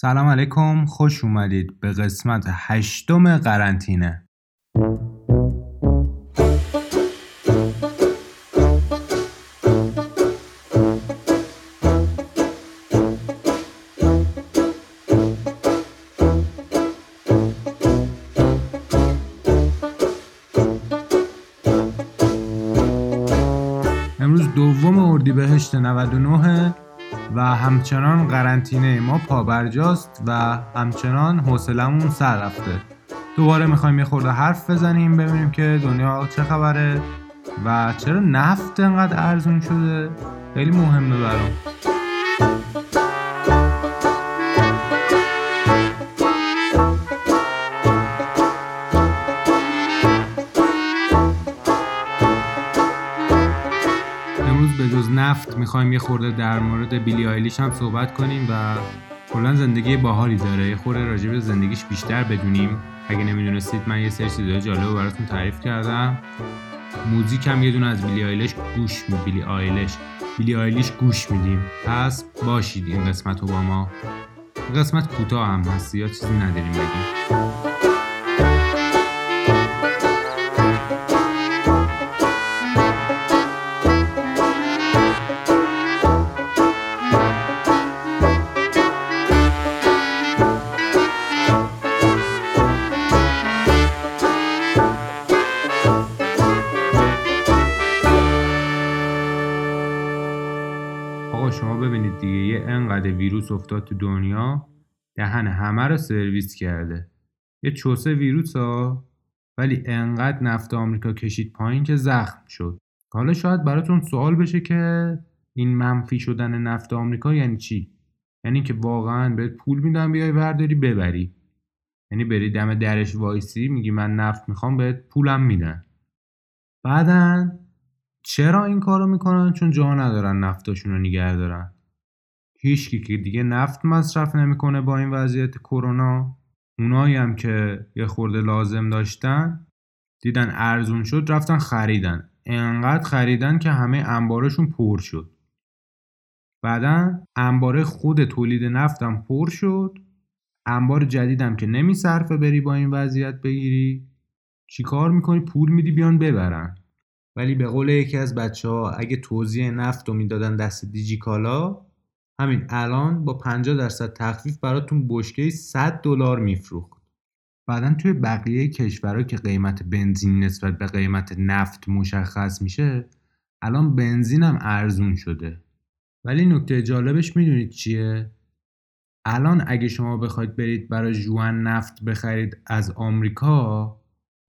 سلام علیکم خوش اومدید به قسمت هشتم قرنطینه. امروز دوم اردیبهشت 99 و همچنان قرنطینه ما پابرجاست و همچنان حوصلمون سر رفته. دوباره می‌خوایم یه خورده حرف بزنیم ببینیم که دنیا چه خبره و چرا نفت انقدر ارزون شده. خیلی مهمه برام. نفت می‌خوایم یه خورده در مورد بیلی آیلیش هم صحبت کنیم و کلا زندگی باحالی داره. یه خورده راجع به زندگیش بیشتر بدونیم. اگه نمی‌دونستید من یه سری چیزای جالب براتون تعریف کردم. موزیک هم یه دونه از بیلی آیلش گوش می بیلی آیلش بیلی آیلیش گوش میدیم. پس باشید این قسمت رو با ما. قسمت کوتاه هم هست یا چیزی نداریم بگیم. ویروس افتاد تو دنیا دهن همه رو سرویس کرده. یه چوسه ویروس ها ولی انقدر نفت آمریکا کشید پایین که زخم شد. حالا شاید براتون سوال بشه که این منفی شدن نفت آمریکا یعنی چی؟ یعنی که واقعا بهت پول میدن بیای ورداری ببری. یعنی بری دم درش وایسی میگی من نفت می‌خوام بهت پولم میدن. بعدن چرا این کارو می‌کنن؟ چون جا ندارن نفتاشون رو نگه دارن. هیچکی که دیگه نفت مصرف نمی‌کنه با این وضعیت کرونا اونایی هم که یه خورده لازم داشتن دیدن ارزون شد رفتن خریدن. انقدر خریدن که همه انبارشون پر شد. بعدا انباره خود تولید نفتم پر شد. انبار جدیدم که نمیصرفه بری با این وضعیت بگیری. چیکار می‌کنی؟ پول میدی بیان ببرن. ولی به قول یکی از بچه ها اگه توزیع نفت رو می‌دادن دست دیجیکالا همین الان با 50 درصد تخفیف براتون بشکه 100 دلار میفروخت. بعدا توی بقیه کشورها که قیمت بنزین نسبت به قیمت نفت مشخص میشه الان بنزین هم ارزون شده. ولی نکته جالبش می‌دونید چیه؟ الان اگه شما بخواید برید برای جوان نفت بخرید از آمریکا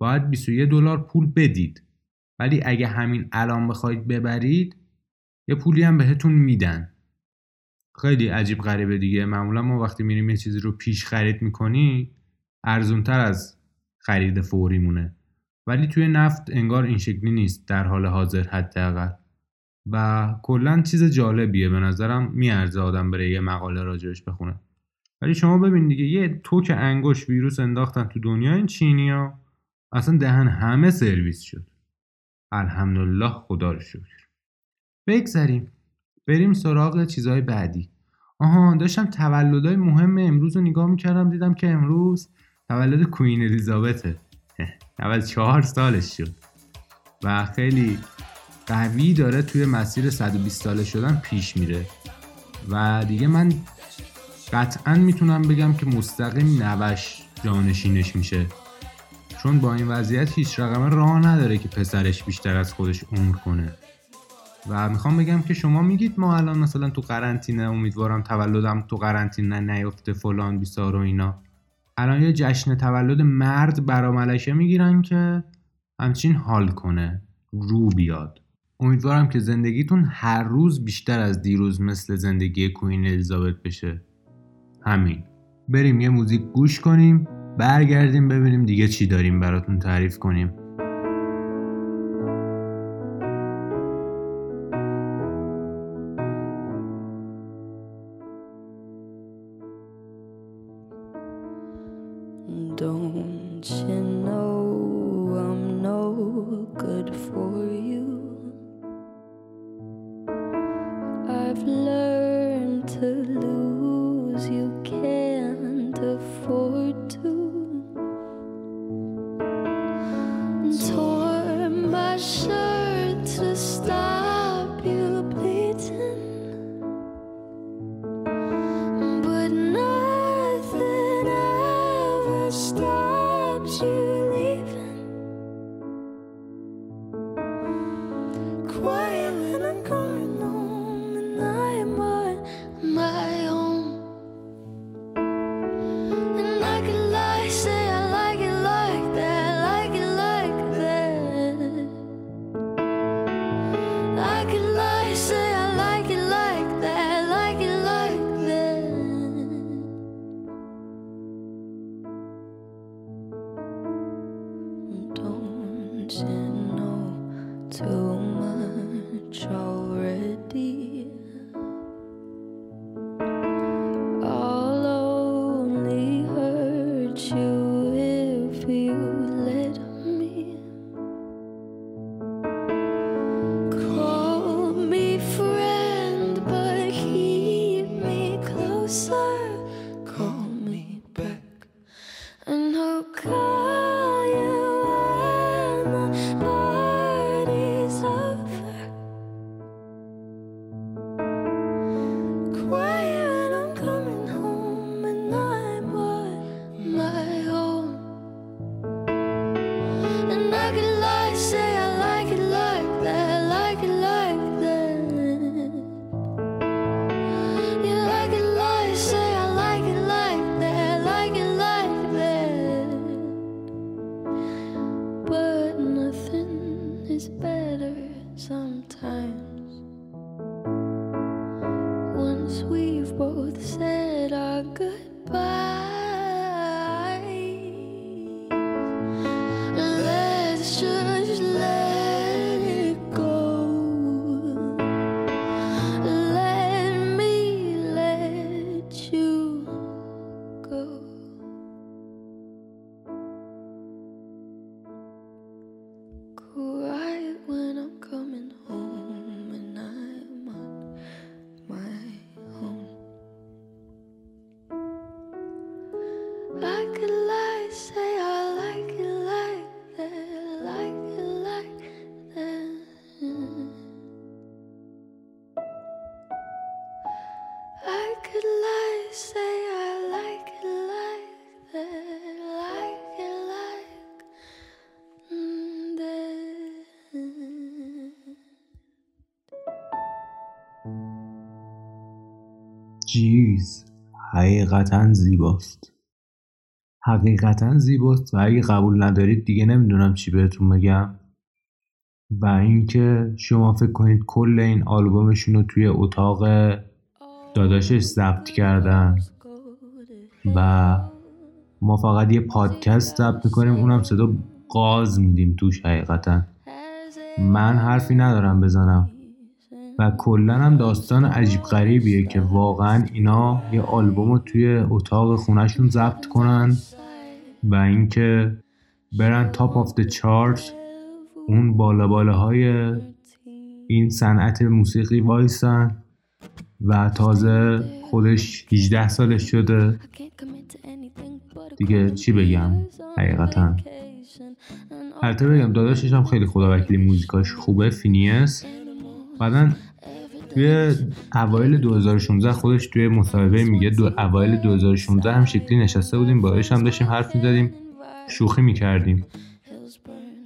باید 21 دلار پول بدید. ولی اگه همین الان بخواید ببرید یه پولی هم بهتون میدن. خیلی عجیب غریبه دیگه. معمولا ما وقتی میریم یه چیزی رو پیش خرید می‌کنی ارزونتر از خرید فوری مونه ولی توی نفت انگار این شکلی نیست در حال حاضر حداقل. و کلا چیز جالبیه به نظرم میارزه آدم بره یه مقاله راجبش بخونه. ولی شما ببین دیگه یه توک انگوش ویروس انداختن تو دنیا این چینیا اصلا دهن همه سرویس شد. الحمدلله خدا رو شکر. بگذریم. بریم سراغ چیزهای بعدی. آها داشتم تولدهای مهم امروز رو نگاه می‌کردم دیدم که امروز تولد کوین الیزابته. 94 سالش شد. و خیلی قوی داره توی مسیر 120 ساله شدن پیش میره. و دیگه من قطعا می‌تونم بگم که مستقیم نوش جانشینش میشه. چون با این وضعیت هیچ رقمه راه نداره که پسرش بیشتر از خودش عمر کنه. و می‌خوام بگم که شما میگید ما الان مثلا تو قرنطینه امیدوارم تولدم تو قرنطینه نیفته فلان بیسار و اینا. الان یه جشن تولد مرد برا ملکه می‌گیرن که همچین حال کنه رو بیاد. امیدوارم که زندگیتون هر روز بیشتر از دیروز مثل زندگی کوین الیزابت بشه. همین. بریم یه موزیک گوش کنیم برگردیم ببینیم دیگه چی داریم براتون تعریف کنیم. tore shirt. جیز حقیقتا زیباست. حقیقتا زیباست و اگه قبول ندارید دیگه نمی‌دونم چی بهتون بگم. و اینکه شما فکر کنید کل این آلبومشون رو توی اتاق داداشش ضبط کردن. و ما فقط یه پادکست ضبط می‌کنیم اونم صدا قاز میدیم توش حقیقتا. من حرفی ندارم بزنم. و کلا هم داستان عجیب غریبیه که واقعا اینا یه آلبوم رو توی اتاق خونهشون ضبط کنن و اینکه برن top of the chart اون بالا بالاهای این صنعت موسیقی وایسن و تازه خودش 18 سالش شده. دیگه چی بگم؟ حقیقتا. البته بگم داداشش هم خیلی خدا وکیلی موزیکاش خوبه فینیس بعدا توی اوایل 2016 خودش توی مصاحبه میگه دو اوایل 2016 همین شکلی نشسته بودیم باهاش هم داشتیم حرف می‌زدیم شوخی می‌کردیم.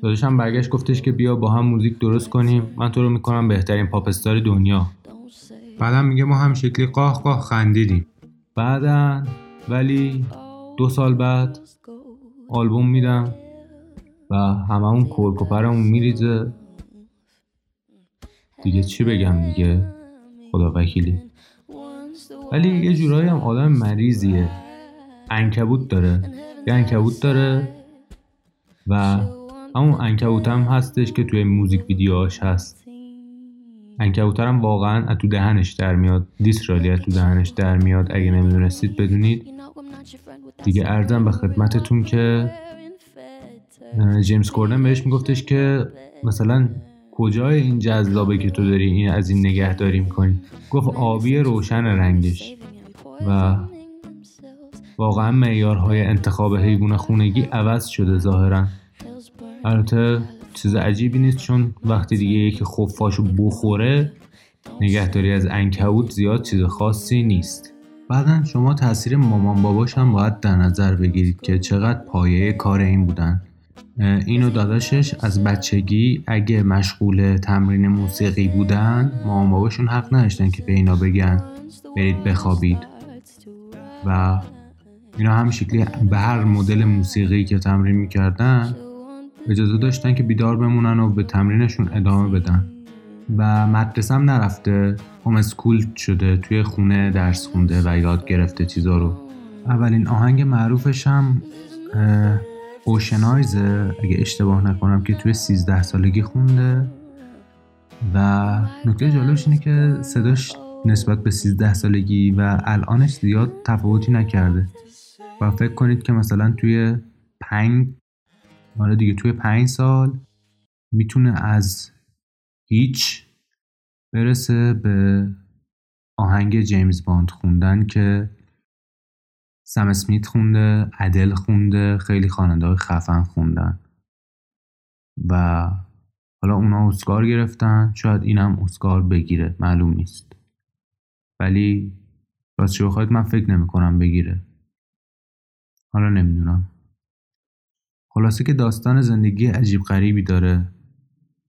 داداش هم برگشت گفتش که بیا با هم موزیک درست کنیم من تو رو می‌کنم بهترین pop star دنیا. بعدم میگه ما همین شکلی قاه قاه خندیدیم. بعدا ولی دو سال بعد آلبوم میدم و همه اون کرکوپرمون میریزه. دیگه چی بگم دیگه؟ خدا وکیلی. ولی یه جورایی هم آدم مریضیه. انکبوت داره. یه انکبوت داره و همون انکبوت هم هستش که توی موزیک ویدیوهاش هست. انکبوتر هم واقعا از تو دهنش در میاد. دیسرالی از تو دهنش در میاد. اگه نمی‌دونستید بدونید. دیگه ارزم به خدمتتون که جیمز کوردن بهش میگفتش که مثلا کجای این جذابه که تو داری این از این نگهداری می‌کنی؟ گفت آبی روشن رنگش و واقعا معیارهای انتخاب حیوان خونگی عوض شده ظاهرا. البته چیز عجیبی نیست چون وقتی دیگه یکی خفاشو بخوره نگهداری از انکبوت زیاد چیز خاصی نیست. بعدا شما تاثیر مامان باباش هم باید در نظر بگیرید که چقدر پایه کار این بودن. اینو داداشش از بچگی اگه مشغول تمرین موسیقی بودن مامان باباشون حق نداشتن که به اینا بگن برید بخوابید. و اینا هم شکلی به هر مدل موسیقی که تمرین می‌کردن اجازه داشتن که بیدار بمونن و به تمرینشون ادامه بدن. و مدرسه هم نرفته هوم اسکول شده توی خونه درس خونده و یاد گرفته چیزا رو. اولین آهنگ معروفش هم اوشنایزه اگه اشتباه نکنم که توی 13 سالگی خونده. و نکته جالبش اینه که صداش نسبت به 13 سالگی و الانش زیاد تفاوتی نکرده. و فکر کنید که مثلا توی پنج آره دیگه توی پنج سال می‌تونه از هیچ برسه به آهنگ جیمز باند خوندن که سم اسمیت خونده ادل خونده خیلی خواننده های خفن خوندن. و حالا اونا اسکار گرفتن شاید اینم اسکار بگیره معلوم نیست. ولی راست بخواید من فکر نمی کنم بگیره. حالا نمی‌دونم. خلاصه که داستان زندگی عجیب غریبی داره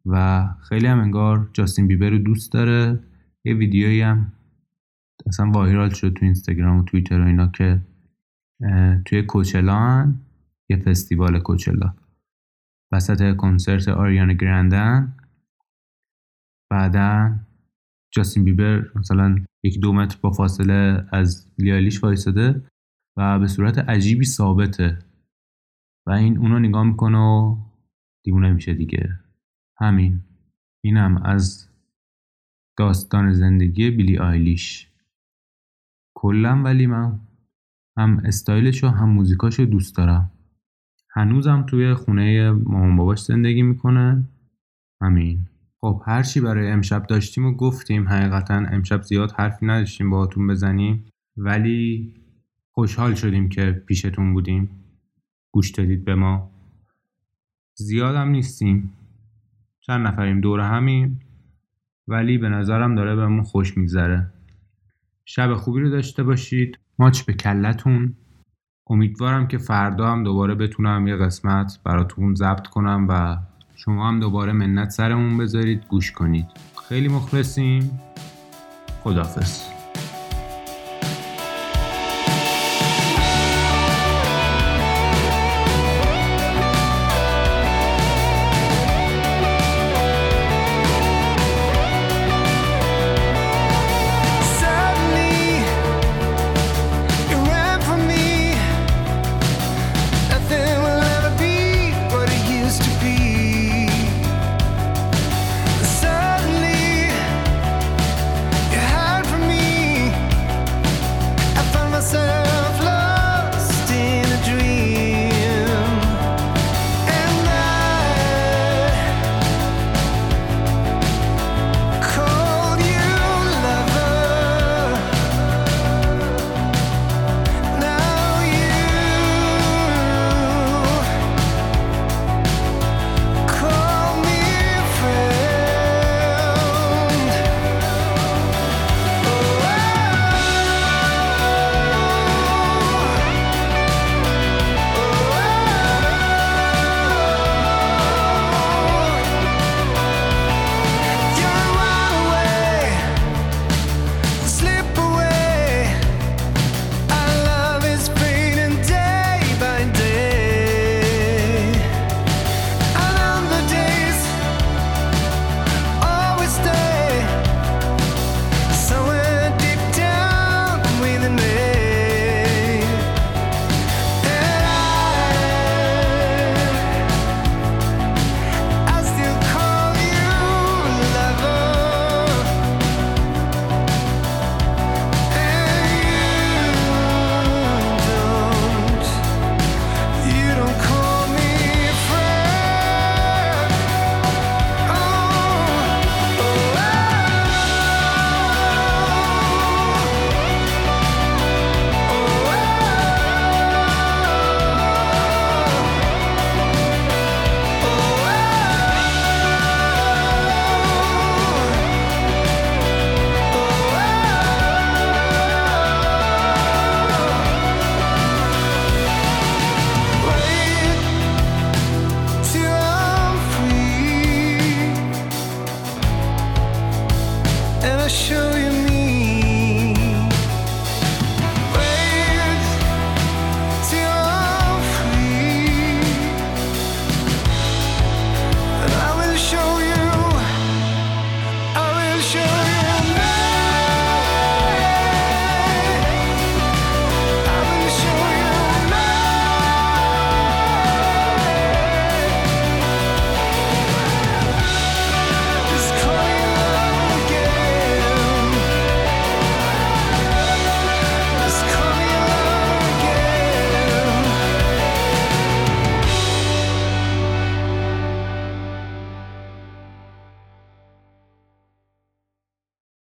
و خیلی هم انگار جاستین بیبر رو دوست داره. یه ویدیویی هم اصلا وایرال شد تو اینستاگرام و توییتر و اینا که توی کوچلان یه فستیوال کوچلا. وسط کنسرت آریان گرندن. بعدا جاستین بیبر مثلا یک دو متر با فاصله از لیالیش وایساده و به صورت عجیبی ثابته. و این اونو نگاه می‌کنه و دیوونه میشه دیگه. همین. اینم از داستان زندگی بیلی آیلیش. کلا ولی من هم استایلش و هم موزیکاش رو دوست دارم. هنوزم توی خونه مامان باباش زندگی می‌کنه. همین. خب هرچی برای امشب داشتیم و گفتیم حقیقتا امشب زیاد حرفی نداشتیم باهاتون بزنیم. ولی خوشحال شدیم که پیشتون بودیم. گوش دادید به ما. زیادم نیستیم. چند نفریم دور همیم. ولی به نظرم داره بهمون خوش میگذره. شب خوبی رو داشته باشید. ماچ به کلتون. امیدوارم که فردا هم دوباره بتونم یه قسمت براتون ضبط کنم و شما هم دوباره منت سرمون بذارید گوش کنید. خیلی مخلصیم. خدافز